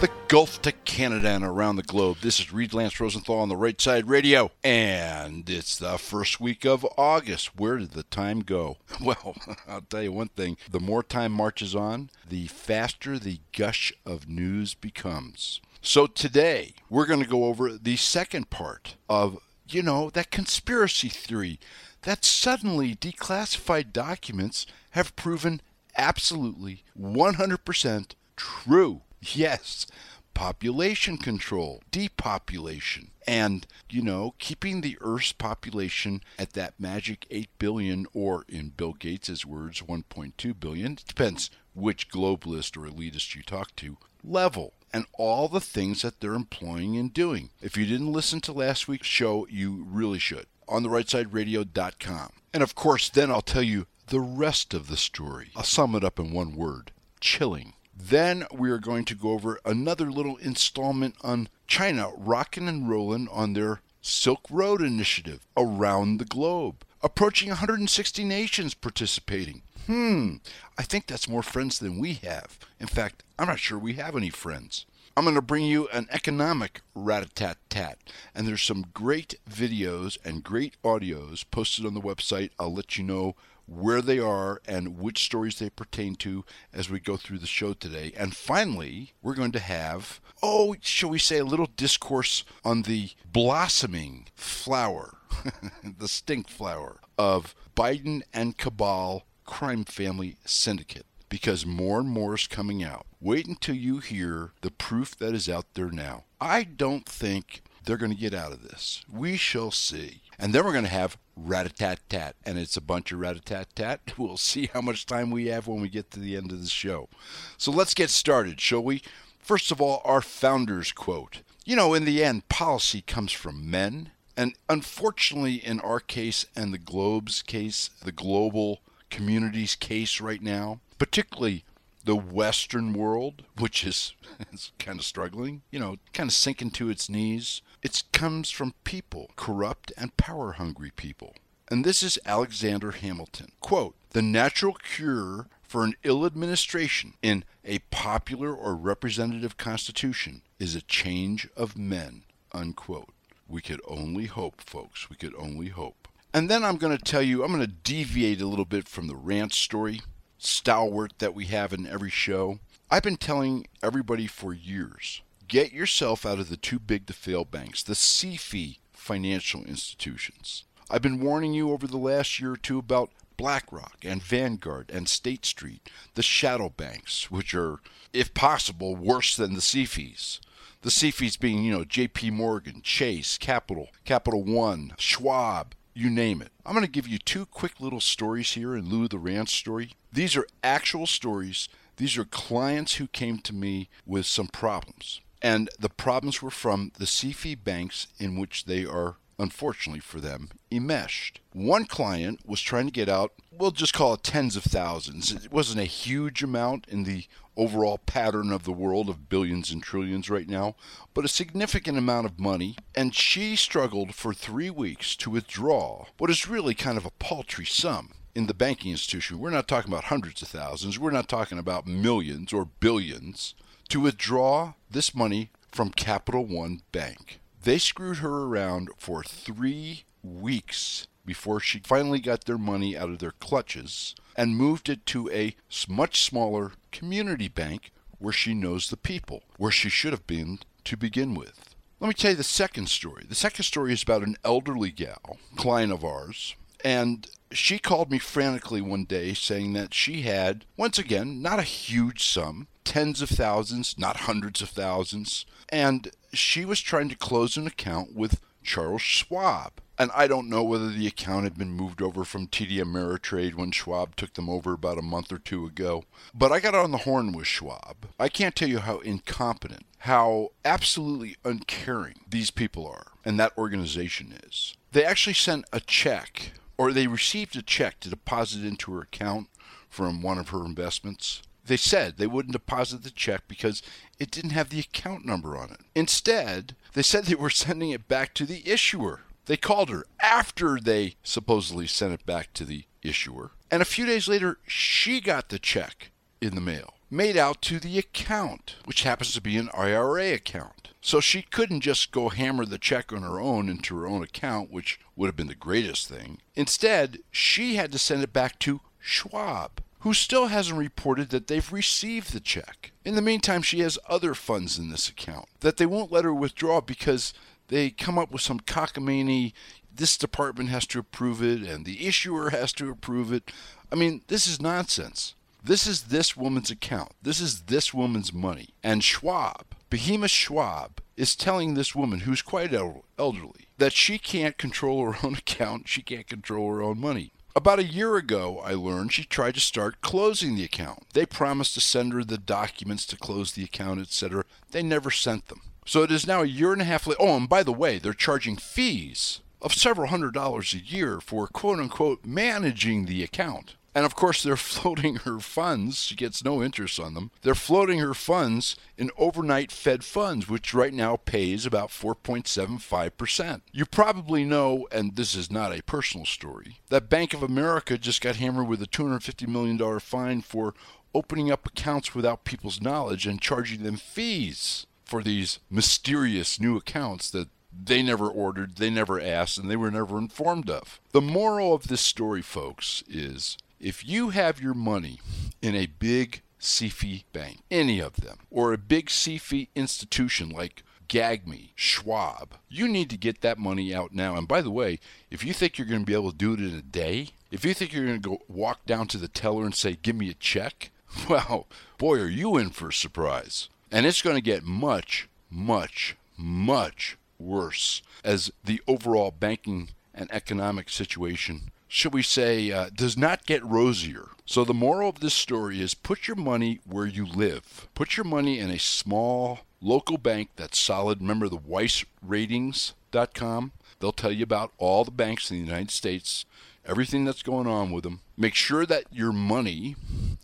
the Gulf to Canada, and around the globe. This is Reed Lance Rosenthal on the Right Side Radio, and it's the first week of August. Where did the time go? Well, I'll tell you one thing the more time marches on, the faster the gush of news becomes. So today, we're going to go over the second part of, you know, that conspiracy theory that suddenly declassified documents have proven absolutely 100% true. Yes, population control, depopulation, and, you know, keeping the Earth's population at that magic 8 billion, or in Bill Gates' words, 1.2 billion, it depends which globalist or elitist you talk to, level. And all the things that they're employing and doing. If you didn't listen to last week's show, you really should. On the. And of course, then I'll tell you the rest of the story. I'll sum it up in one word chilling. Then we are going to go over another little installment on China rocking and rolling on their Silk Road initiative around the globe, approaching 160 nations participating. Hmm, I think that's more friends than we have. In fact, I'm not sure we have any friends. I'm going to bring you an economic rat-a-tat-tat, and there's some great videos and great audios posted on the website. I'll let you know where they are and which stories they pertain to as we go through the show today. And finally, we're going to have, oh, shall we say, a little discourse on the blossoming flower, the stink flower of Biden and Cabal crime family syndicate. Because more and more is coming out. Wait until you hear the proof that is out there now. I don't think they're going to get out of this. We shall see. And then we're going to have rat a tat tat, and it's a bunch of rat a tat tat. We'll see how much time we have when we get to the end of the show. So let's get started, shall we? First of all, our founder's quote. You know, in the end, policy comes from men. And unfortunately, in our case and the globe's case, the global community's case right now, particularly the Western world, which is, kind of struggling, you know, kind of sinking to its knees. It comes from people, corrupt and power hungry people. And this is Alexander Hamilton. Quote The natural cure for an ill administration in a popular or representative constitution is a change of men. Unquote. We could only hope, folks. We could only hope. And then I'm going to tell you, I'm going to deviate a little bit from the rant story stalwart that we have in every show. I've been telling everybody for years get yourself out of the too big to fail banks, the CFI financial institutions. I've been warning you over the last year or two about BlackRock and Vanguard and State Street, the shadow banks, which are, if possible, worse than the CFIs. The CFIs being, you know, JP Morgan, Chase, Capital, Capital One, Schwab, you name it. I'm going to give you two quick little stories here in lieu of the rant story. These are actual stories. These are clients who came to me with some problems. And the problems were from the CFI banks in which they are, unfortunately for them, enmeshed. One client was trying to get out, we'll just call it tens of thousands. It wasn't a huge amount in the overall pattern of the world of billions and trillions right now, but a significant amount of money, and she struggled for three weeks to withdraw what is really kind of a paltry sum. In the banking institution, we're not talking about hundreds of thousands, we're not talking about millions or billions. To withdraw this money from Capital One Bank. They screwed her around for three weeks before she finally got their money out of their clutches and moved it to a much smaller community bank where she knows the people, where she should have been to begin with. Let me tell you the second story. The second story is about an elderly gal, client of ours, and she called me frantically one day saying that she had, once again, not a huge sum, tens of thousands, not hundreds of thousands, and she was trying to close an account with Charles Schwab. And I don't know whether the account had been moved over from TD Ameritrade when Schwab took them over about a month or two ago. But I got on the horn with Schwab. I can't tell you how incompetent, how absolutely uncaring these people are and that organization is. They actually sent a check, or they received a check to deposit into her account from one of her investments. They said they wouldn't deposit the check because it didn't have the account number on it. Instead, they said they were sending it back to the issuer. They called her after they supposedly sent it back to the issuer. And a few days later, she got the check in the mail, made out to the account, which happens to be an IRA account. So she couldn't just go hammer the check on her own into her own account, which would have been the greatest thing. Instead, she had to send it back to Schwab, who still hasn't reported that they've received the check. In the meantime, she has other funds in this account that they won't let her withdraw because they come up with some cockamamie. This department has to approve it, and the issuer has to approve it. I mean, this is nonsense. This is this woman's account. This is this woman's money. And Schwab, Behemoth Schwab, is telling this woman, who's quite elderly, that she can't control her own account. She can't control her own money. About a year ago, I learned she tried to start closing the account. They promised to send her the documents to close the account, etc. They never sent them. So it is now a year and a half later. Oh, and by the way, they're charging fees of several hundred dollars a year for quote unquote managing the account. And of course, they're floating her funds. She gets no interest on them. They're floating her funds in overnight Fed funds, which right now pays about 4.75%. You probably know, and this is not a personal story, that Bank of America just got hammered with a $250 million fine for opening up accounts without people's knowledge and charging them fees for these mysterious new accounts that they never ordered, they never asked, and they were never informed of. The moral of this story, folks, is if you have your money in a big CFI bank, any of them, or a big CFI institution like GAGME, Schwab, you need to get that money out now. And by the way, if you think you're going to be able to do it in a day, if you think you're going to go walk down to the teller and say, give me a check, well, boy, are you in for a surprise. And it's going to get much, much, much worse as the overall banking and economic situation should we say, uh, does not get rosier. So the moral of this story is put your money where you live. Put your money in a small local bank that's solid. Remember the weissratings.com? They'll tell you about all the banks in the United States, everything that's going on with them. Make sure that your money,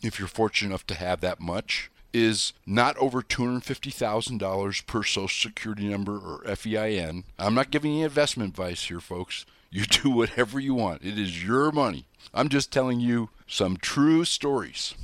if you're fortunate enough to have that much, is not over $250,000 per social security number or FEIN. I'm not giving you investment advice here, folks. You do whatever you want. It is your money. I'm just telling you some true stories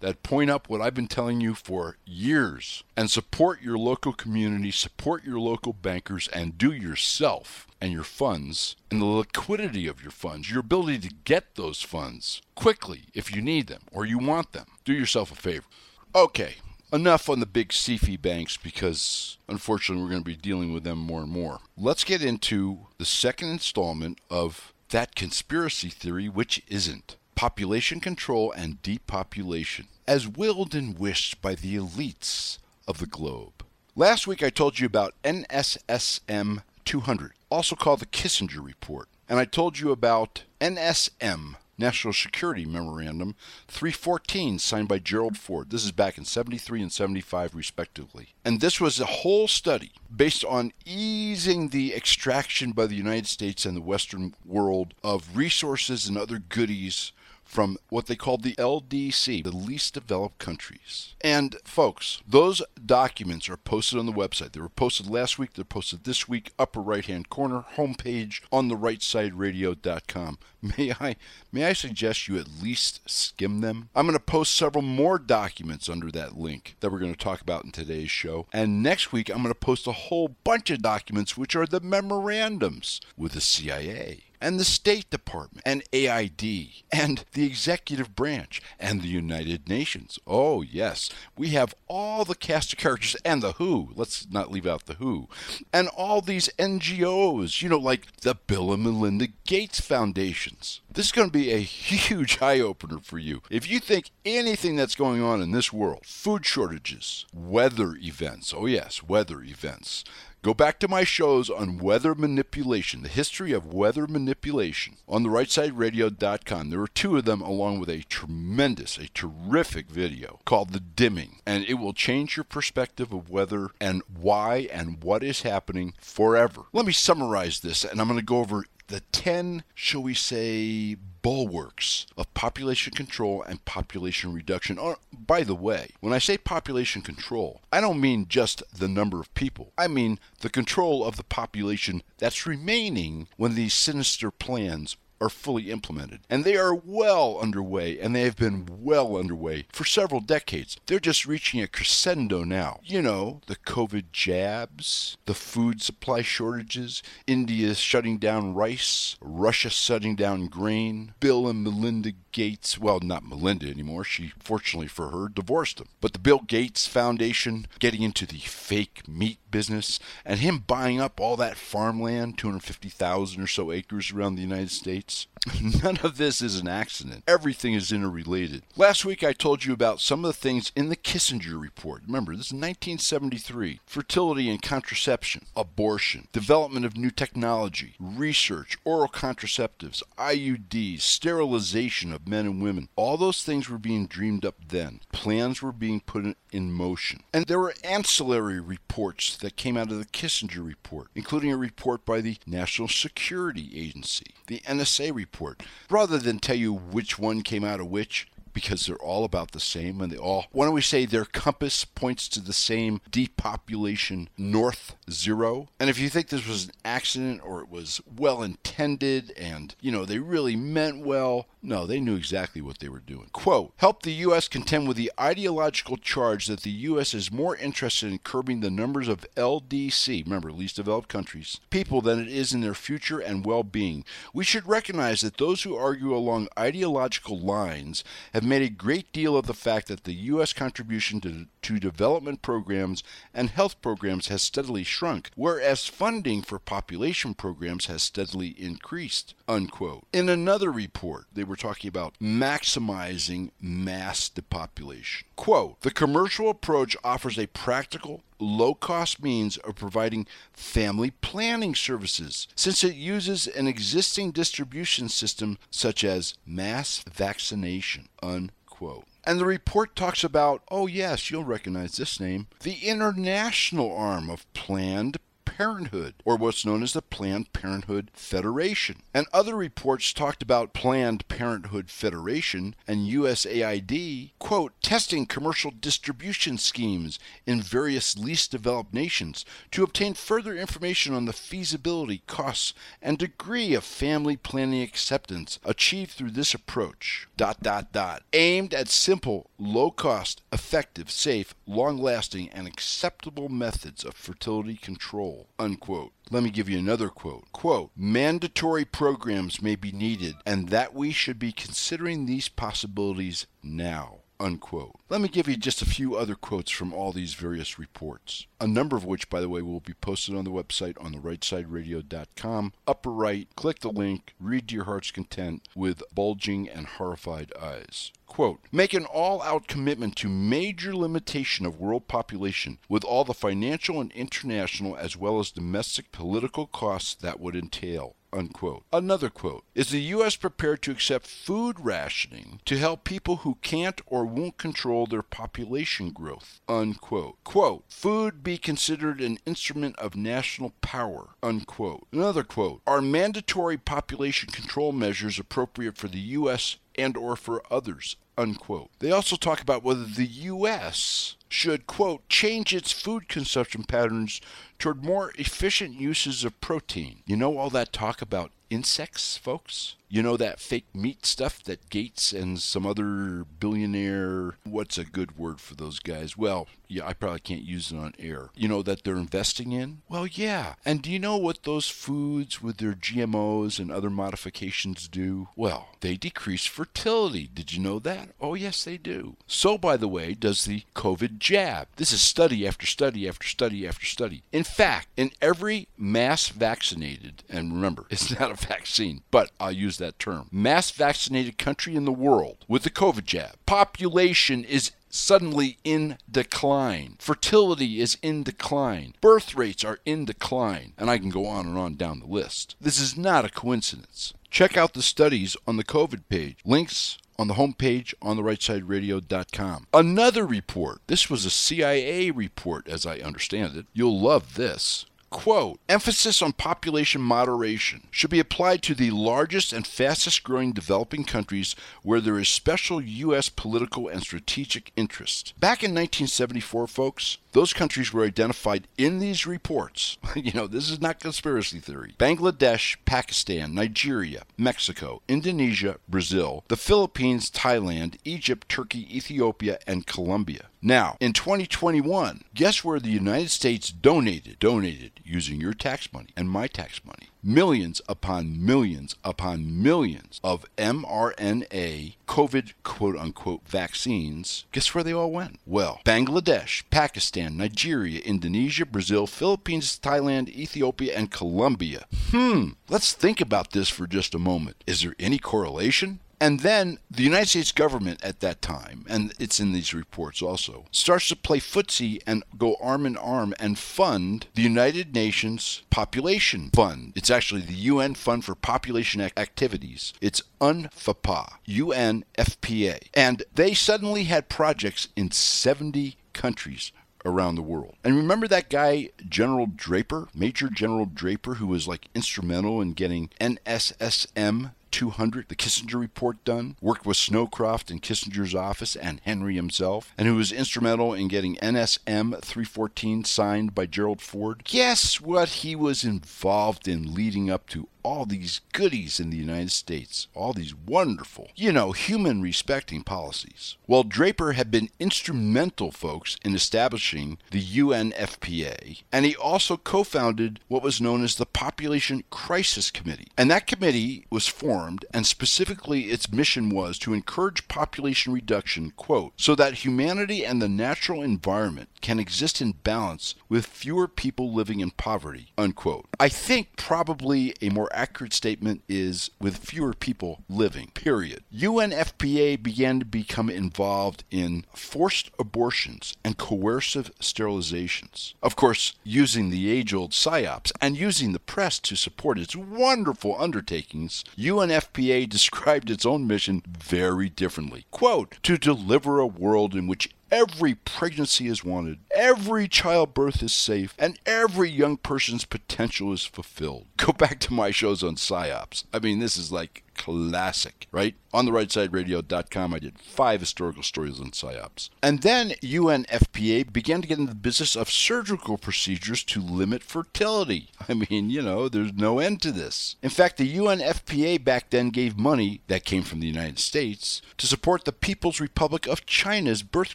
that point up what I've been telling you for years and support your local community, support your local bankers, and do yourself and your funds and the liquidity of your funds, your ability to get those funds quickly if you need them or you want them. Do yourself a favor. Okay, enough on the big CFI banks because unfortunately we're going to be dealing with them more and more. Let's get into the second installment of that conspiracy theory, which isn't population control and depopulation, as willed and wished by the elites of the globe. Last week I told you about NSSM 200, also called the Kissinger Report, and I told you about NSM National Security Memorandum 314, signed by Gerald Ford. This is back in 73 and 75, respectively. And this was a whole study based on easing the extraction by the United States and the Western world of resources and other goodies from what they called the LDC, the least developed countries. And folks, those documents are posted on the website. They were posted last week, they're posted this week, upper right hand corner, homepage on the right side radio.com. May I may I suggest you at least skim them? I'm going to post several more documents under that link that we're going to talk about in today's show. And next week I'm going to post a whole bunch of documents which are the memorandums with the CIA and the State Department and AID and the executive branch and the United Nations. Oh, yes, we have all the cast of characters and the WHO. Let's not leave out the WHO. And all these NGOs, you know, like the Bill and Melinda Gates Foundations. This is going to be a huge eye opener for you. If you think anything that's going on in this world, food shortages, weather events, oh yes, weather events, Go back to my shows on weather manipulation, the history of weather manipulation on the rightsideradio.com. There are two of them along with a tremendous, a terrific video called The Dimming, and it will change your perspective of weather and why and what is happening forever. Let me summarize this, and I'm going to go over the 10, shall we say, bulwarks of population control and population reduction. Oh, by the way, when I say population control, I don't mean just the number of people. I mean the control of the population that's remaining when these sinister plans are fully implemented. And they are well underway, and they have been well underway for several decades. They're just reaching a crescendo now. You know, the COVID jabs, the food supply shortages, India shutting down rice, Russia shutting down grain, Bill and Melinda Gates, well, not Melinda anymore, she, fortunately for her, divorced him. But the Bill Gates Foundation getting into the fake meat business and him buying up all that farmland, 250,000 or so acres around the United States. None of this is an accident. Everything is interrelated. Last week I told you about some of the things in the Kissinger report. Remember, this is 1973. Fertility and contraception, abortion, development of new technology, research, oral contraceptives, IUDs, sterilization of men and women. All those things were being dreamed up then. Plans were being put in motion. And there were ancillary reports that came out of the Kissinger report, including a report by the National Security Agency, the NSA report. Rather than tell you which one came out of which, because they're all about the same and they all why don't we say their compass points to the same depopulation north zero? And if you think this was an accident or it was well intended and you know they really meant well no they knew exactly what they were doing. Quote help the us contend with the ideological charge that the us is more interested in curbing the numbers of ldc remember least developed countries people than it is in their future and well-being. We should recognize that those who argue along ideological lines have made a great deal of the fact that the U.S. contribution to, to development programs and health programs has steadily shrunk, whereas funding for population programs has steadily increased. Unquote. In another report, they were talking about maximizing mass depopulation. Quote The commercial approach offers a practical, low cost means of providing family planning services since it uses an existing distribution system such as mass vaccination. Unquote. And the report talks about, oh, yes, you'll recognize this name, the international arm of Planned Parenthood, or what's known as the Planned Parenthood Federation. And other reports talked about Planned Parenthood Federation and USAID, quote, testing commercial distribution schemes in various least developed nations to obtain further information on the feasibility, costs, and degree of family planning acceptance achieved through this approach. Dot, dot, dot. Aimed at simple, low cost, effective, safe, long lasting, and acceptable methods of fertility control unquote. Let me give you another quote. Quote, mandatory programs may be needed and that we should be considering these possibilities now. Unquote. Let me give you just a few other quotes from all these various reports, a number of which, by the way, will be posted on the website on the rightsideradio.com. Upper right, click the link, read to your heart's content with bulging and horrified eyes. Quote, make an all out commitment to major limitation of world population with all the financial and international as well as domestic political costs that would entail. Unquote. Another quote Is the U.S. prepared to accept food rationing to help people who can't or won't control their population growth? Unquote. Quote Food be considered an instrument of national power. Unquote. Another quote Are mandatory population control measures appropriate for the U.S. and or for others? Unquote. They also talk about whether the U.S. should, quote, change its food consumption patterns toward more efficient uses of protein. You know all that talk about insects, folks? You know that fake meat stuff that Gates and some other billionaire, what's a good word for those guys? Well, yeah, I probably can't use it on air. You know that they're investing in? Well, yeah. And do you know what those foods with their GMOs and other modifications do? Well, they decrease fertility. Did you know that? Oh, yes, they do. So, by the way, does the COVID jab. This is study after study after study after study. In fact, in every mass vaccinated, and remember, it's not a vaccine, but I'll use that term. Mass vaccinated country in the world with the COVID jab. Population is suddenly in decline. Fertility is in decline. Birth rates are in decline. And I can go on and on down the list. This is not a coincidence. Check out the studies on the COVID page. Links on the homepage on the rightsideradio.com. Another report. This was a CIA report, as I understand it. You'll love this. Quote, emphasis on population moderation should be applied to the largest and fastest growing developing countries where there is special U.S. political and strategic interest. Back in 1974, folks, those countries were identified in these reports. you know, this is not conspiracy theory. Bangladesh, Pakistan, Nigeria, Mexico, Indonesia, Brazil, the Philippines, Thailand, Egypt, Turkey, Ethiopia, and Colombia. Now, in 2021, guess where the United States donated, donated using your tax money and my tax money? Millions upon millions upon millions of mRNA COVID quote unquote vaccines. Guess where they all went? Well, Bangladesh, Pakistan, Nigeria, Indonesia, Brazil, Philippines, Thailand, Ethiopia, and Colombia. Hmm, let's think about this for just a moment. Is there any correlation? And then the United States government at that time, and it's in these reports also, starts to play footsie and go arm in arm and fund the United Nations Population Fund. It's actually the UN Fund for Population Activities. It's UNFPA, UNFPA. And they suddenly had projects in 70 countries around the world. And remember that guy, General Draper, Major General Draper, who was like instrumental in getting NSSM 200, the Kissinger report done, worked with Scowcroft in Kissinger's office and Henry himself, and who was instrumental in getting NSM 314 signed by Gerald Ford. Guess what he was involved in leading up to all these goodies in the United States, all these wonderful, you know, human respecting policies. Well, Draper had been instrumental, folks, in establishing the UNFPA, and he also co founded what was known as the Population Crisis Committee. And that committee was formed, and specifically its mission was to encourage population reduction, quote, so that humanity and the natural environment can exist in balance with fewer people living in poverty, unquote. I think probably a more accurate statement is with fewer people living, period. UNFPA began to become involved in forced abortions and coercive sterilizations. Of course, using the age old psyops and using the press to support its wonderful undertakings, UNFPA described its own mission very differently. Quote, to deliver a world in which Every pregnancy is wanted, every childbirth is safe, and every young person's potential is fulfilled. Go back to my shows on PSYOPs. I mean, this is like classic, right? On the rightsideradio.com, I did five historical stories on PSYOPs. And then UNFPA began to get into the business of surgical procedures to limit fertility. I mean, you know, there's no end to this. In fact, the UNFPA back then gave money that came from the United States to support the People's Republic of China's birth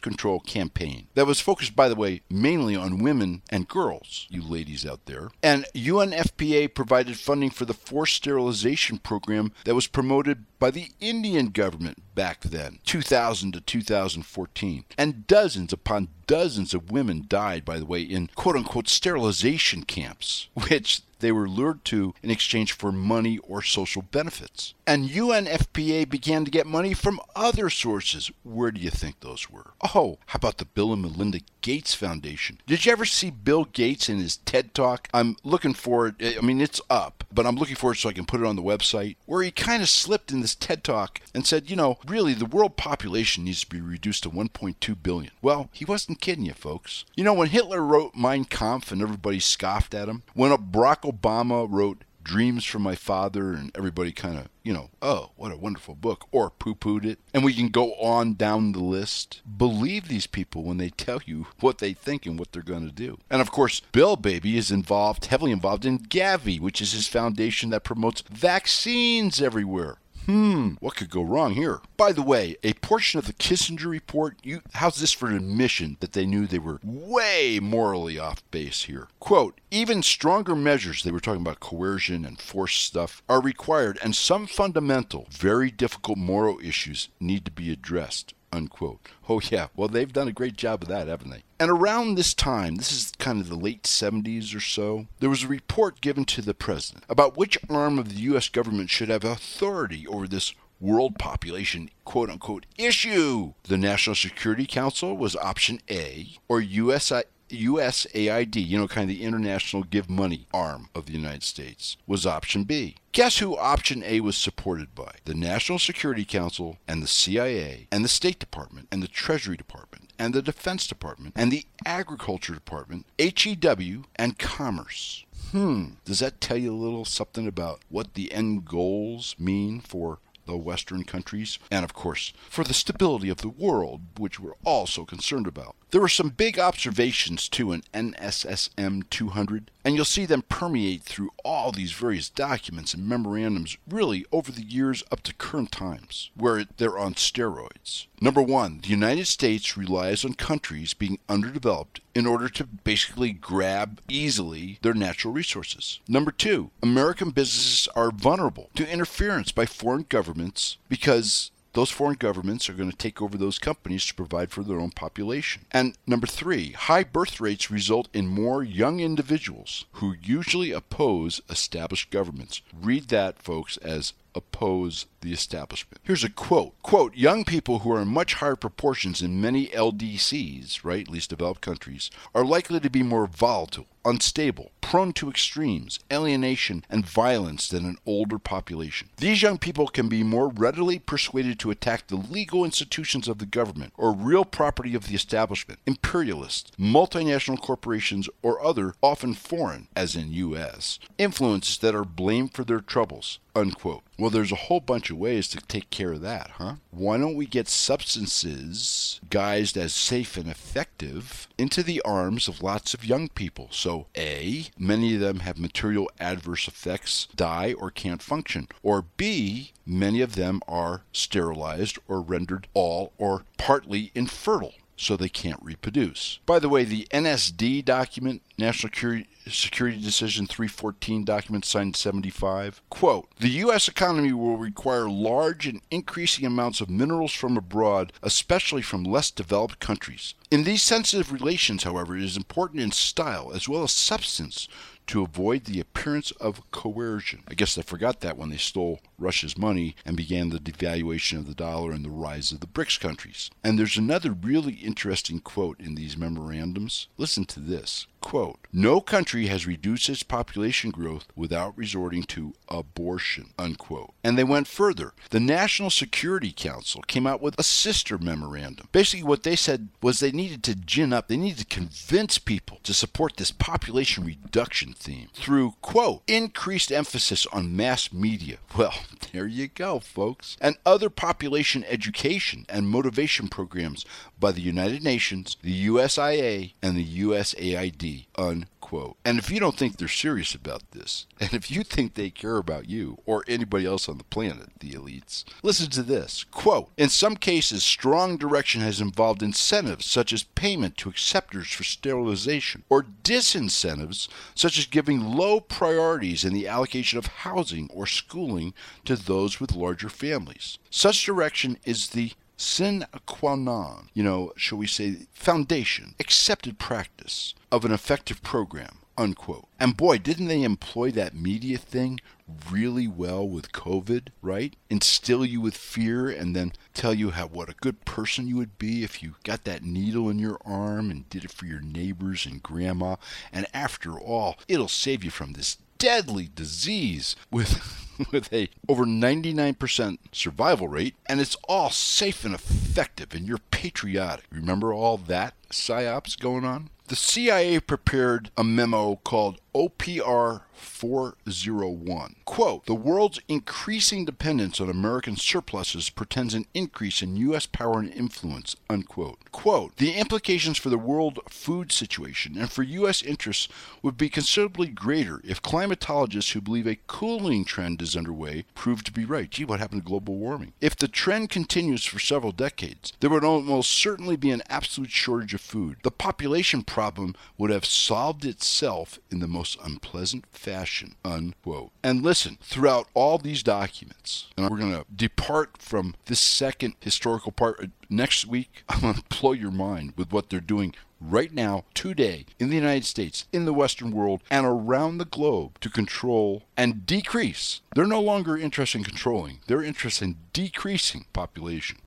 control campaign. That was focused, by the way, mainly on women and girls, you ladies out there. And UNFPA provided funding for the forced sterilization program that was promoted by the Indian government back then, 2000 to 2014. And dozens upon dozens of women died, by the way, in quote unquote sterilization camps, which they were lured to in exchange for money or social benefits. And UNFPA began to get money from other sources. Where do you think those were? Oh, how about the Bill and Melinda Gates Foundation? Did you ever see Bill Gates in his TED Talk? I'm looking for it. I mean, it's up, but I'm looking for it so I can put it on the website, where he kind of slipped in this TED Talk and said, you know, really, the world population needs to be reduced to 1.2 billion. Well, he wasn't kidding you, folks. You know, when Hitler wrote Mein Kampf and everybody scoffed at him, when Barack Obama wrote Dreams from My Father and everybody kind of, you know, oh, what a wonderful book, or poo pooed it, and we can go on down the list. Believe these people when they tell you what they think and what they're going to do. And of course, Bill Baby is involved, heavily involved in Gavi, which is his foundation that promotes vaccines everywhere. Hmm, what could go wrong here? By the way, a portion of the Kissinger report, you, how's this for an admission that they knew they were way morally off base here? Quote, even stronger measures, they were talking about coercion and force stuff, are required, and some fundamental, very difficult moral issues need to be addressed. Unquote. Oh, yeah, well, they've done a great job of that, haven't they? And around this time, this is kind of the late 70s or so, there was a report given to the president about which arm of the U.S. government should have authority over this world population quote unquote issue. The National Security Council was option A, or USI, USAID, you know, kind of the international give money arm of the United States, was option B. Guess who option A was supported by? The National Security Council and the CIA and the State Department and the Treasury Department and the Defense Department and the Agriculture Department, HEW, and Commerce. Hmm, does that tell you a little something about what the end goals mean for the Western countries, and of course, for the stability of the world, which we're all so concerned about. There were some big observations too in NSSM 200, and you'll see them permeate through all these various documents and memorandums really over the years up to current times, where they're on steroids. Number one, the United States relies on countries being underdeveloped in order to basically grab easily their natural resources. Number two, American businesses are vulnerable to interference by foreign governments because those foreign governments are going to take over those companies to provide for their own population. And number three, high birth rates result in more young individuals who usually oppose established governments. Read that, folks, as oppose the establishment. Here's a quote. Quote, young people who are in much higher proportions in many LDCs, right, least developed countries, are likely to be more volatile, unstable, prone to extremes, alienation, and violence than an older population. These young people can be more readily persuaded to attack the legal institutions of the government or real property of the establishment, imperialists, multinational corporations, or other, often foreign, as in U.S., influences that are blamed for their troubles. Unquote. Well, there's a whole bunch of ways to take care of that, huh? Why don't we get substances guised as safe and effective into the arms of lots of young people? So, A, many of them have material adverse effects, die, or can't function. Or B, many of them are sterilized or rendered all or partly infertile so they can't reproduce. By the way, the NSD document, National Security, Decision 314 document signed 75, quote, "The US economy will require large and increasing amounts of minerals from abroad, especially from less developed countries. In these sensitive relations, however, it is important in style as well as substance to avoid the appearance of coercion. I guess they forgot that when they stole Russia's money and began the devaluation of the dollar and the rise of the BRICS countries. And there's another really interesting quote in these memorandums. Listen to this. Quote, no country has reduced its population growth without resorting to abortion, unquote. And they went further. The National Security Council came out with a sister memorandum. Basically, what they said was they needed to gin up, they needed to convince people to support this population reduction theme through, quote, increased emphasis on mass media. Well, there you go, folks. And other population education and motivation programs by the United Nations, the USIA, and the USAID, unquote. And if you don't think they're serious about this, and if you think they care about you or anybody else on the planet, the elites, listen to this. Quote, in some cases, strong direction has involved incentives such as payment to acceptors for sterilization, or disincentives such as giving low priorities in the allocation of housing or schooling to those with larger families. Such direction is the sine qua non, you know, shall we say, foundation, accepted practice of an effective program, unquote. And boy, didn't they employ that media thing really well with COVID, right? Instill you with fear and then tell you how what a good person you would be if you got that needle in your arm and did it for your neighbors and grandma. And after all, it'll save you from this deadly disease with with a over 99% survival rate and it's all safe and effective and you're patriotic. Remember all that psyops going on? The CIA prepared a memo called OPR 401. Quote, the world's increasing dependence on American surpluses portends an increase in U.S. power and influence, unquote. Quote, the implications for the world food situation and for U.S. interests would be considerably greater if climatologists who believe a cooling trend is underway prove to be right. Gee, what happened to global warming? If the trend continues for several decades, there would almost certainly be an absolute shortage of food. The population problem would have solved itself in the most most unpleasant fashion, unquote. And listen, throughout all these documents, and we're going to depart from this second historical part uh, next week, I'm going to blow your mind with what they're doing right now, today, in the United States, in the Western world, and around the globe to control and decrease. They're no longer interested in controlling, they're interested in decreasing population.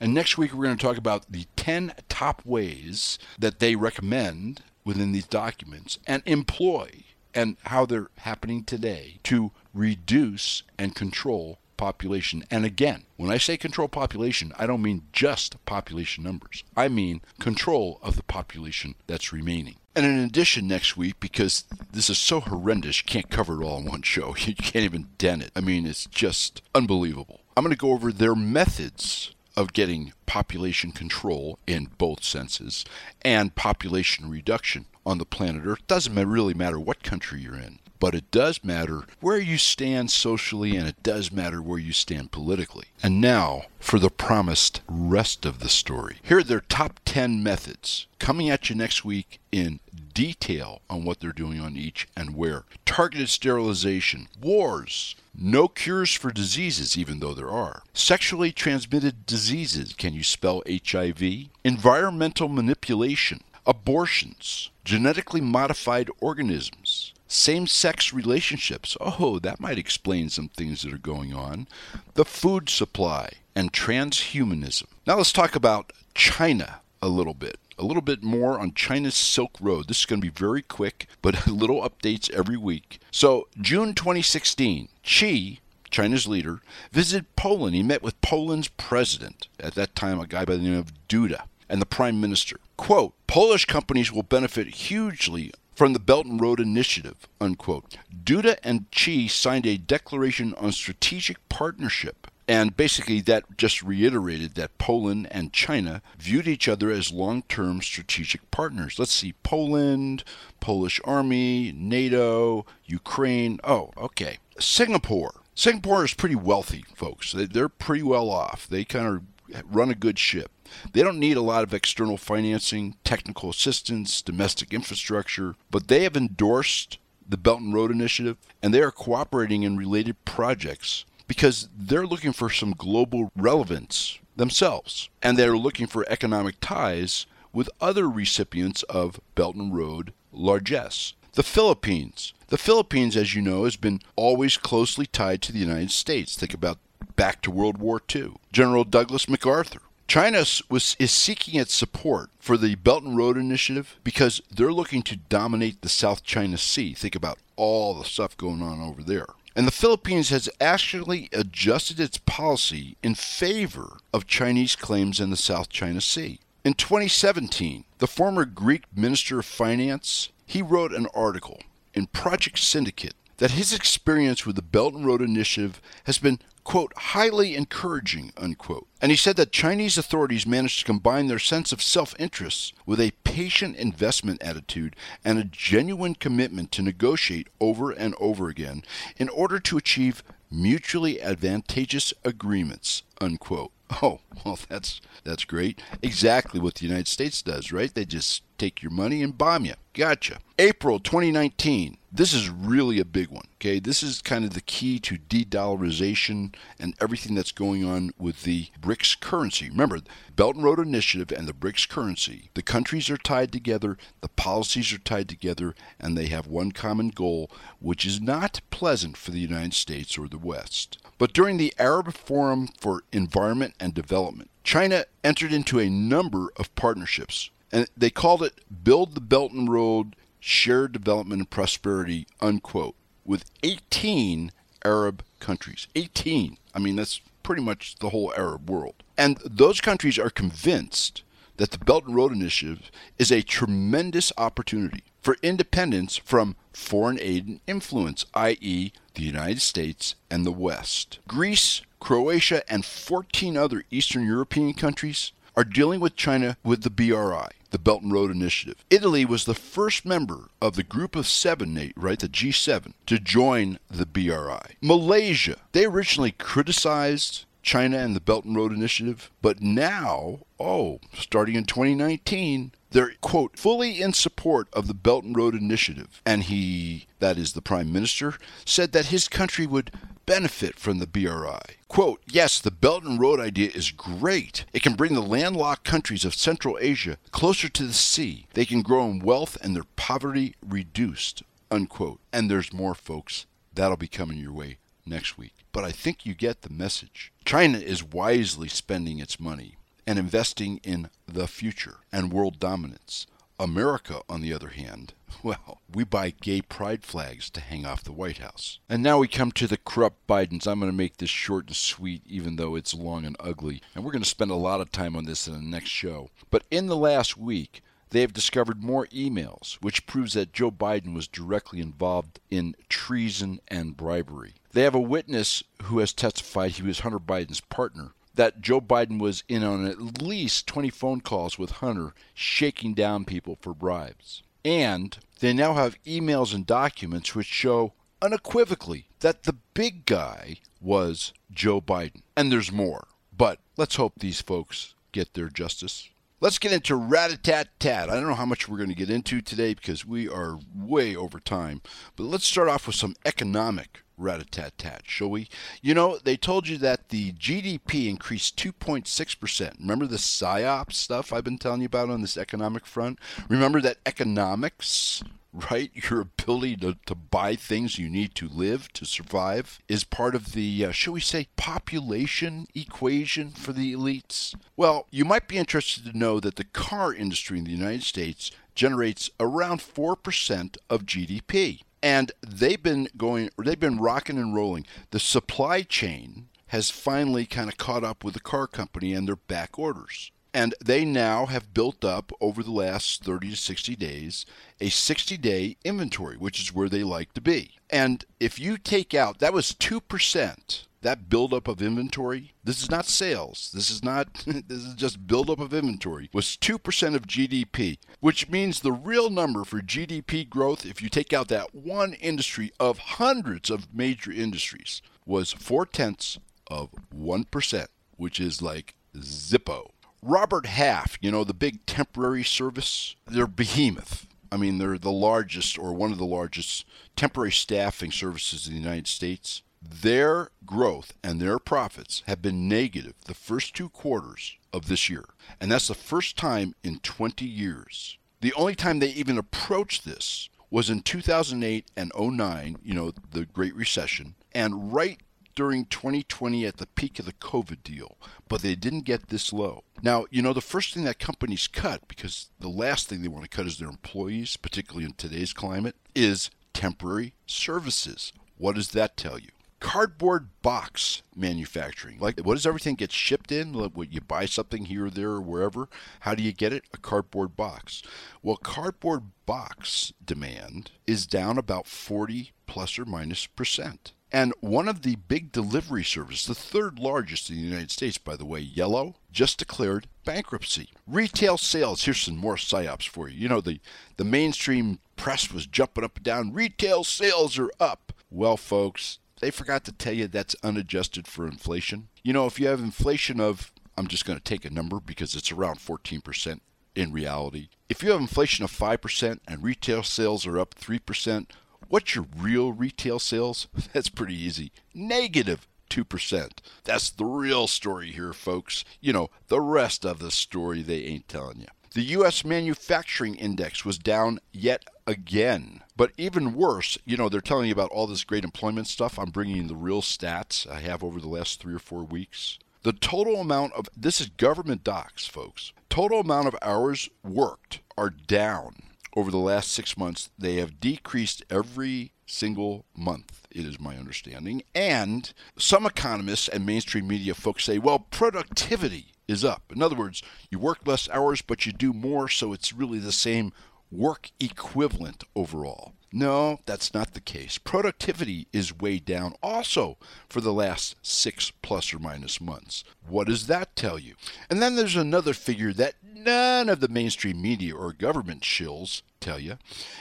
And next week, we're going to talk about the 10 top ways that they recommend within these documents and employ and how they're happening today to reduce and control population. And again, when I say control population, I don't mean just population numbers. I mean control of the population that's remaining. And in addition, next week, because this is so horrendous, you can't cover it all in one show. You can't even dent it. I mean, it's just unbelievable. I'm going to go over their methods of getting population control in both senses and population reduction on the planet Earth. Doesn't really matter what country you're in, but it does matter where you stand socially and it does matter where you stand politically. And now for the promised rest of the story. Here are their top 10 methods coming at you next week in detail on what they're doing on each and where. Targeted sterilization, wars, no cures for diseases, even though there are. Sexually transmitted diseases, can you spell HIV? Environmental manipulation, abortions, genetically modified organisms, same sex relationships. Oh, that might explain some things that are going on. The food supply and transhumanism. Now let's talk about China a little bit a little bit more on China's Silk Road. This is going to be very quick, but little updates every week. So, June 2016, Xi, China's leader, visited Poland. He met with Poland's president, at that time a guy by the name of Duda, and the prime minister. Quote, Polish companies will benefit hugely from the Belt and Road Initiative, unquote. Duda and Xi signed a declaration on strategic partnership and basically, that just reiterated that Poland and China viewed each other as long term strategic partners. Let's see Poland, Polish Army, NATO, Ukraine. Oh, okay. Singapore. Singapore is pretty wealthy, folks. They're pretty well off. They kind of run a good ship. They don't need a lot of external financing, technical assistance, domestic infrastructure, but they have endorsed the Belt and Road Initiative and they are cooperating in related projects because they're looking for some global relevance themselves and they're looking for economic ties with other recipients of Belt and Road largesse. The Philippines. The Philippines, as you know, has been always closely tied to the United States. Think about back to World War II. General Douglas MacArthur. China was, is seeking its support for the Belt and Road Initiative because they're looking to dominate the South China Sea. Think about all the stuff going on over there. And the Philippines has actually adjusted its policy in favor of Chinese claims in the South China Sea. In 2017, the former Greek Minister of Finance, he wrote an article in Project Syndicate that his experience with the Belt and Road Initiative has been quote, highly encouraging, unquote. And he said that Chinese authorities managed to combine their sense of self interest with a patient investment attitude and a genuine commitment to negotiate over and over again in order to achieve mutually advantageous agreements, unquote. Oh, well, that's that's great. Exactly what the United States does, right? They just take your money and bomb you. Gotcha. April 2019. This is really a big one. Okay, this is kind of the key to de-dollarization and everything that's going on with the BRICS currency. Remember, Belt and Road Initiative and the BRICS currency. The countries are tied together, the policies are tied together, and they have one common goal, which is not pleasant for the United States or the West. But during the Arab Forum for Environment and Development, China entered into a number of partnerships and they called it Build the Belt and Road, Shared Development and Prosperity, unquote, with 18 Arab countries. 18. I mean, that's pretty much the whole Arab world. And those countries are convinced that the Belt and Road Initiative is a tremendous opportunity for independence from foreign aid and influence, i.e., the United States and the West. Greece, Croatia, and 14 other Eastern European countries are dealing with China with the BRI, the Belt and Road Initiative. Italy was the first member of the group of seven, Nate, right, the G7, to join the BRI. Malaysia, they originally criticized China and the Belt and Road Initiative, but now, oh, starting in 2019, They're, quote, fully in support of the Belt and Road Initiative. And he, that is the Prime Minister, said that his country would benefit from the BRI. Quote, yes, the Belt and Road idea is great. It can bring the landlocked countries of Central Asia closer to the sea. They can grow in wealth and their poverty reduced, unquote. And there's more, folks. That'll be coming your way next week. But I think you get the message. China is wisely spending its money and investing in the future and world dominance. America, on the other hand, well, we buy gay pride flags to hang off the White House. And now we come to the corrupt Bidens. I'm going to make this short and sweet, even though it's long and ugly. And we're going to spend a lot of time on this in the next show. But in the last week, they have discovered more emails, which proves that Joe Biden was directly involved in treason and bribery. They have a witness who has testified he was Hunter Biden's partner that Joe Biden was in on at least 20 phone calls with Hunter shaking down people for bribes. And they now have emails and documents which show unequivocally that the big guy was Joe Biden. And there's more. But let's hope these folks get their justice. Let's get into rat-a-tat-tat. I don't know how much we're going to get into today because we are way over time. But let's start off with some economic rat-a-tat-tat, shall we? You know, they told you that the GDP increased 2.6%. Remember the PSYOP stuff I've been telling you about on this economic front? Remember that economics right? Your ability to, to buy things you need to live, to survive, is part of the, uh, shall we say, population equation for the elites? Well, you might be interested to know that the car industry in the United States generates around 4% of GDP and they've been going they've been rocking and rolling. The supply chain has finally kind of caught up with the car company and their back orders and they now have built up over the last 30 to 60 days a 60 day inventory which is where they like to be and if you take out that was 2% that buildup of inventory, this is not sales. This is not, this is just buildup of inventory, was 2% of GDP, which means the real number for GDP growth, if you take out that one industry of hundreds of major industries, was four tenths of 1%, which is like Zippo. Robert Half, you know, the big temporary service, they're behemoth. I mean, they're the largest or one of the largest temporary staffing services in the United States. Their growth and their profits have been negative the first two quarters of this year. And that's the first time in 20 years. The only time they even approached this was in 2008 and 09, you know, the Great Recession, and right during 2020 at the peak of the COVID deal, but they didn't get this low. Now, you know, the first thing that companies cut, because the last thing they want to cut is their employees, particularly in today's climate, is temporary services. What does that tell you? cardboard box manufacturing. Like, what does everything get shipped in? Like, what, you buy something here or there or wherever? How do you get it? A cardboard box. Well, cardboard box demand is down about 40 plus or minus percent. And one of the big delivery services, the third largest in the United States, by the way, Yellow, just declared bankruptcy. Retail sales, here's some more psyops for you. You know, the, the mainstream press was jumping up and down. Retail sales are up. Well, folks, they forgot to tell you that's unadjusted for inflation. You know, if you have inflation of, I'm just going to take a number because it's around 14% in reality. If you have inflation of 5% and retail sales are up 3%, what's your real retail sales? That's pretty easy. Negative 2%. That's the real story here, folks. You know, the rest of the story they ain't telling you. The U.S. manufacturing index was down yet again. But even worse, you know, they're telling you about all this great employment stuff. I'm bringing the real stats I have over the last three or four weeks. The total amount of this is government docs, folks. Total amount of hours worked are down over the last six months. They have decreased every single month, it is my understanding. And some economists and mainstream media folks say, well, productivity is up. In other words, you work less hours, but you do more, so it's really the same work equivalent overall. No, that's not the case. Productivity is way down also for the last six plus or minus months. What does that tell you? And then there's another figure that none of the mainstream media or government shills tell you.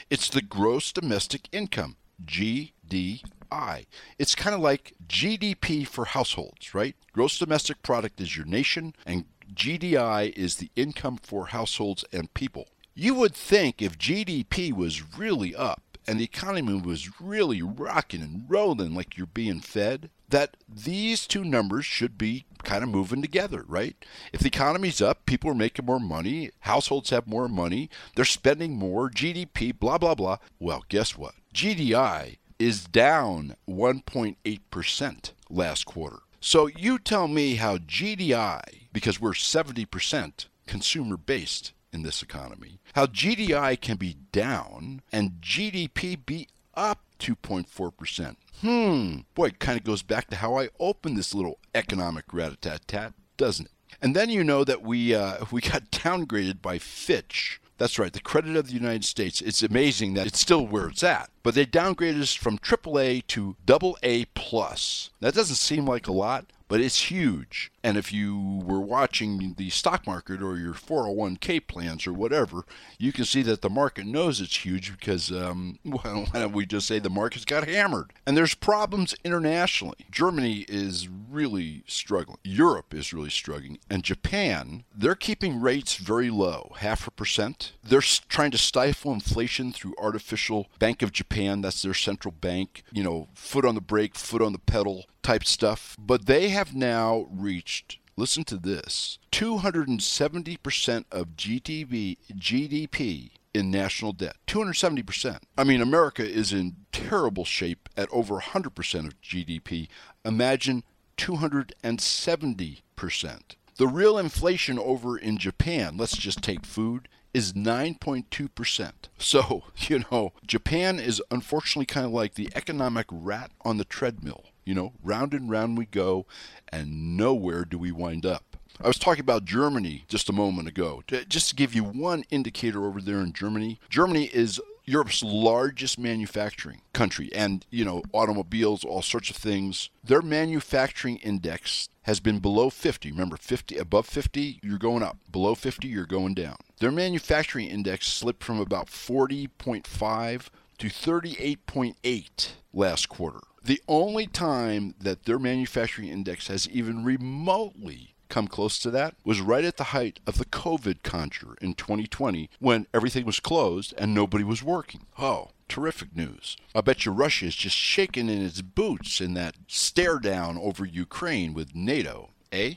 It's the gross domestic income, GDI. It's kind of like GDP for households, right? Gross domestic product is your nation, and GDI is the income for households and people. You would think if GDP was really up and the economy was really rocking and rolling like you're being fed, that these two numbers should be kind of moving together, right? If the economy's up, people are making more money, households have more money, they're spending more, GDP, blah, blah, blah. Well, guess what? GDI is down 1.8% last quarter. So you tell me how GDI, because we're 70% consumer based in this economy, how GDI can be down and GDP be up 2.4%. Hmm, boy, it kind of goes back to how I opened this little economic rat-a-tat-tat, doesn't it? And then you know that we uh, we got downgraded by Fitch that's right, the credit of the United States. It's amazing that it's still where it's at. But they downgraded us from AAA to AA plus. That doesn't seem like a lot, but it's huge. And if you were watching the stock market or your 401k plans or whatever, you can see that the market knows it's huge because, um, well, why don't we just say the market's got hammered? And there's problems internationally. Germany is really struggling. Europe is really struggling. And Japan, they're keeping rates very low, half a percent. They're trying to stifle inflation through artificial Bank of Japan, that's their central bank, you know, foot on the brake, foot on the pedal type stuff. But they have now reached listen to this 270% of GDP, GDP in national debt. 270%. I mean, America is in terrible shape at over 100% of GDP. Imagine 270%. The real inflation over in Japan, let's just take food, is 9.2%. So, you know, Japan is unfortunately kind of like the economic rat on the treadmill. You know, round and round we go, and nowhere do we wind up. I was talking about Germany just a moment ago. Just to give you one indicator over there in Germany, Germany is Europe's largest manufacturing country and, you know, automobiles, all sorts of things. Their manufacturing index has been below 50. Remember, 50 above 50, you're going up. Below 50, you're going down. Their manufacturing index slipped from about 40.5 to 38.8 last quarter. The only time that their manufacturing index has even remotely come close to that was right at the height of the COVID conjure in 2020 when everything was closed and nobody was working. Oh, terrific news. I bet you Russia is just shaking in its boots in that stare down over Ukraine with NATO, eh?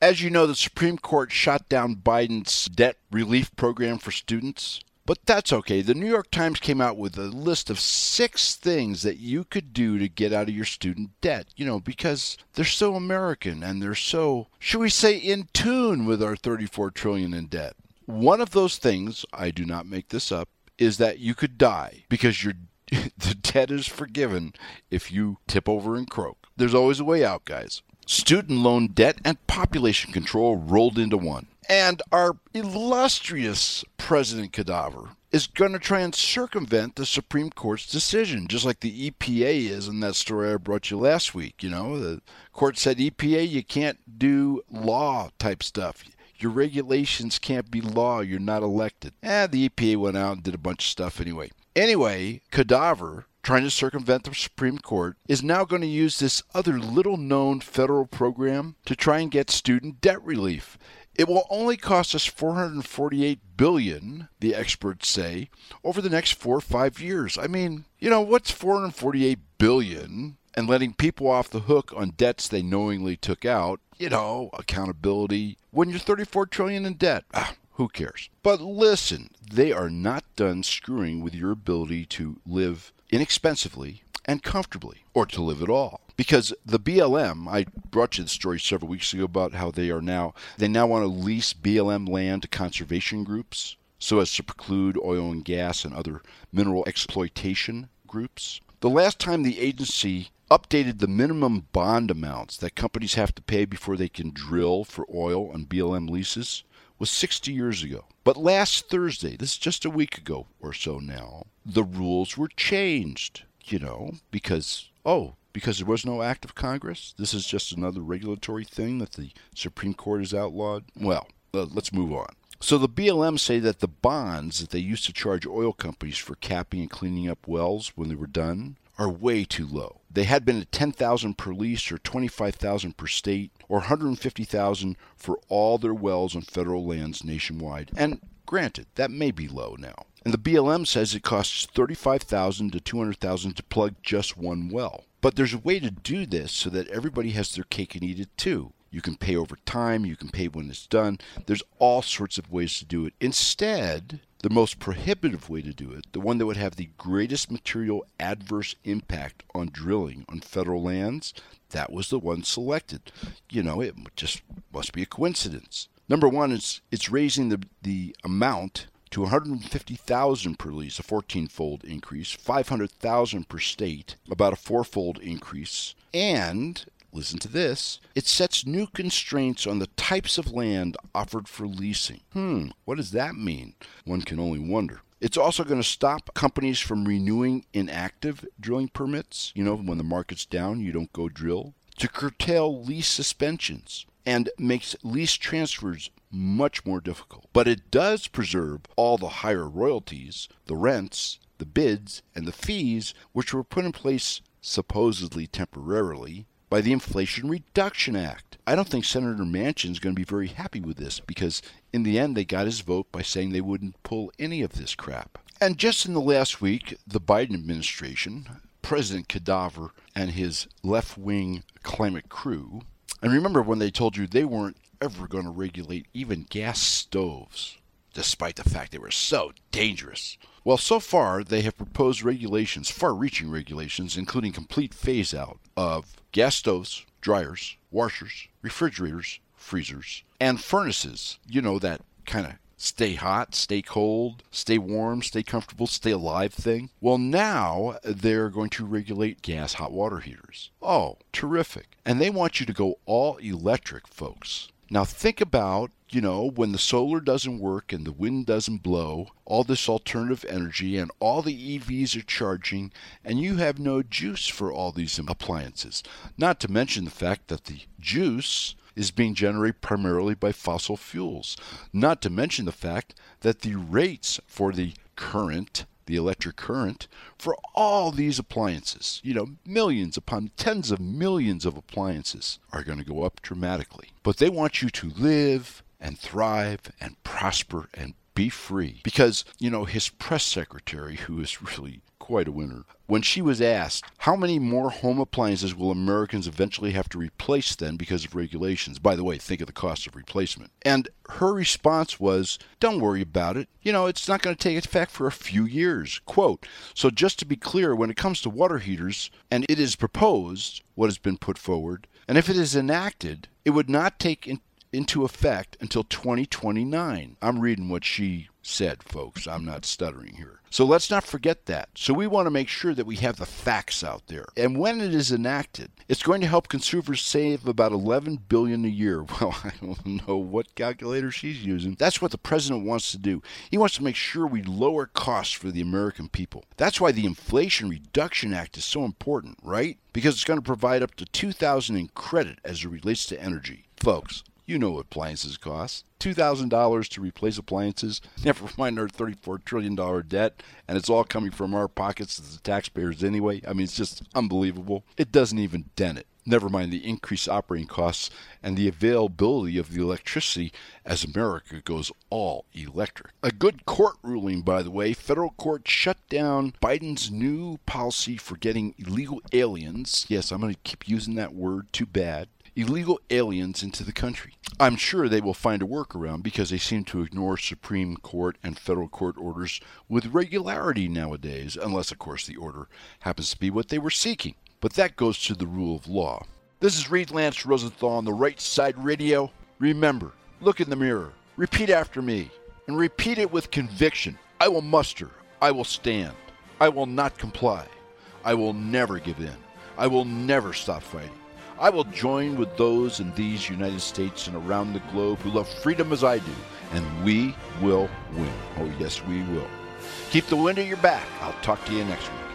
As you know, the Supreme Court shot down Biden's debt relief program for students. But that's okay. The New York Times came out with a list of six things that you could do to get out of your student debt, you know, because they're so American and they're so, should we say, in tune with our 34 trillion in debt. One of those things, I do not make this up, is that you could die because the debt is forgiven if you tip over and croak. There's always a way out, guys. Student loan debt and population control rolled into one. And our illustrious President Cadaver is going to try and circumvent the Supreme Court's decision, just like the EPA is in that story I brought you last week. You know, the court said, EPA, you can't do law type stuff. Your regulations can't be law. You're not elected. And the EPA went out and did a bunch of stuff anyway. Anyway, Cadaver, trying to circumvent the Supreme Court, is now going to use this other little known federal program to try and get student debt relief. It will only cost us 448 billion, the experts say, over the next 4 or 5 years. I mean, you know, what's 448 billion and letting people off the hook on debts they knowingly took out? You know, accountability. When you're 34 trillion in debt, ah, who cares? But listen, they are not done screwing with your ability to live inexpensively and comfortably or to live at all because the BLM, I brought you the story several weeks ago about how they are now they now want to lease BLM land to conservation groups so as to preclude oil and gas and other mineral exploitation groups. The last time the agency updated the minimum bond amounts that companies have to pay before they can drill for oil on BLM leases was 60 years ago. But last Thursday, this is just a week ago or so now, the rules were changed, you know, because, oh, because there was no act of Congress? This is just another regulatory thing that the Supreme Court has outlawed? Well, uh, let's move on. So the BLM say that the bonds that they used to charge oil companies for capping and cleaning up wells when they were done are way too low. They had been at 10,000 per lease or 25,000 per state or 150,000 for all their wells on federal lands nationwide. And Granted, that may be low now. And the BLM says it costs 35,000 to 200,000 to plug just one well. But there's a way to do this so that everybody has their cake and eat it too. You can pay over time, you can pay when it's done. There's all sorts of ways to do it. Instead, the most prohibitive way to do it, the one that would have the greatest material adverse impact on drilling on federal lands, that was the one selected. You know, it just must be a coincidence. Number one, it's it's raising the the amount to 150,000 per lease, a 14-fold increase, 500,000 per state, about a four-fold increase, and listen to this, it sets new constraints on the types of land offered for leasing. Hmm, what does that mean? One can only wonder. It's also going to stop companies from renewing inactive drilling permits. You know, when the market's down, you don't go drill. To curtail lease suspensions and makes lease transfers much more difficult. But it does preserve all the higher royalties, the rents, the bids, and the fees which were put in place supposedly temporarily by the Inflation Reduction Act. I don't think Senator Manchin is going to be very happy with this because in the end they got his vote by saying they wouldn't pull any of this crap. And just in the last week, the Biden administration, President Cadaver and his left wing climate crew, and remember when they told you they weren't ever going to regulate even gas stoves, despite the fact they were so dangerous. Well, so far they have proposed regulations, far reaching regulations, including complete phase out of gas stoves, dryers, washers, refrigerators, freezers, and furnaces. You know, that kind of stay hot, stay cold, stay warm, stay comfortable, stay alive thing. Well, now they're going to regulate gas hot water heaters. Oh, terrific. And they want you to go all electric, folks. Now, think about, you know, when the solar doesn't work and the wind doesn't blow, all this alternative energy and all the EVs are charging, and you have no juice for all these appliances. Not to mention the fact that the juice is being generated primarily by fossil fuels. Not to mention the fact that the rates for the current the electric current for all these appliances, you know, millions upon tens of millions of appliances are going to go up dramatically. But they want you to live and thrive and prosper and be free. Because, you know, his press secretary, who is really quite a winner, when she was asked, how many more home appliances will Americans eventually have to replace then because of regulations? By the way, think of the cost of replacement. And her response was, don't worry about it. You know, it's not going to take effect for a few years. Quote, so just to be clear, when it comes to water heaters, and it is proposed, what has been put forward, and if it is enacted, it would not take into effect until 2029. I'm reading what she said, folks. I'm not stuttering here. So let's not forget that. So we want to make sure that we have the facts out there. And when it is enacted, it's going to help consumers save about 11 billion a year. Well, I don't know what calculator she's using. That's what the president wants to do. He wants to make sure we lower costs for the American people. That's why the Inflation Reduction Act is so important, right? Because it's going to provide up to 2000 in credit as it relates to energy. Folks, you know what appliances cost. $2,000 to replace appliances, never mind our $34 trillion debt, and it's all coming from our pockets as the taxpayers anyway. I mean, it's just unbelievable. It doesn't even dent it. Never mind the increased operating costs and the availability of the electricity as America goes all electric. A good court ruling, by the way. Federal court shut down Biden's new policy for getting illegal aliens. Yes, I'm going to keep using that word, too bad illegal aliens into the country. I'm sure they will find a workaround because they seem to ignore Supreme Court and federal court orders with regularity nowadays, unless, of course, the order happens to be what they were seeking. But that goes to the rule of law. This is Reid Lance Rosenthal on the Right Side Radio. Remember, look in the mirror, repeat after me, and repeat it with conviction. I will muster, I will stand, I will not comply, I will never give in, I will never stop fighting. I will join with those in these United States and around the globe who love freedom as I do, and we will win. Oh, yes, we will. Keep the wind at your back. I'll talk to you next week.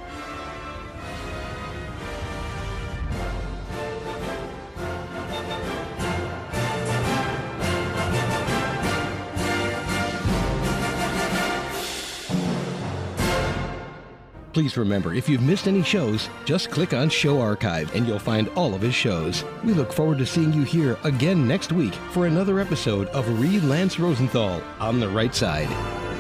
Please remember, if you've missed any shows, just click on Show Archive and you'll find all of his shows. We look forward to seeing you here again next week for another episode of Reid Lance Rosenthal on the right side.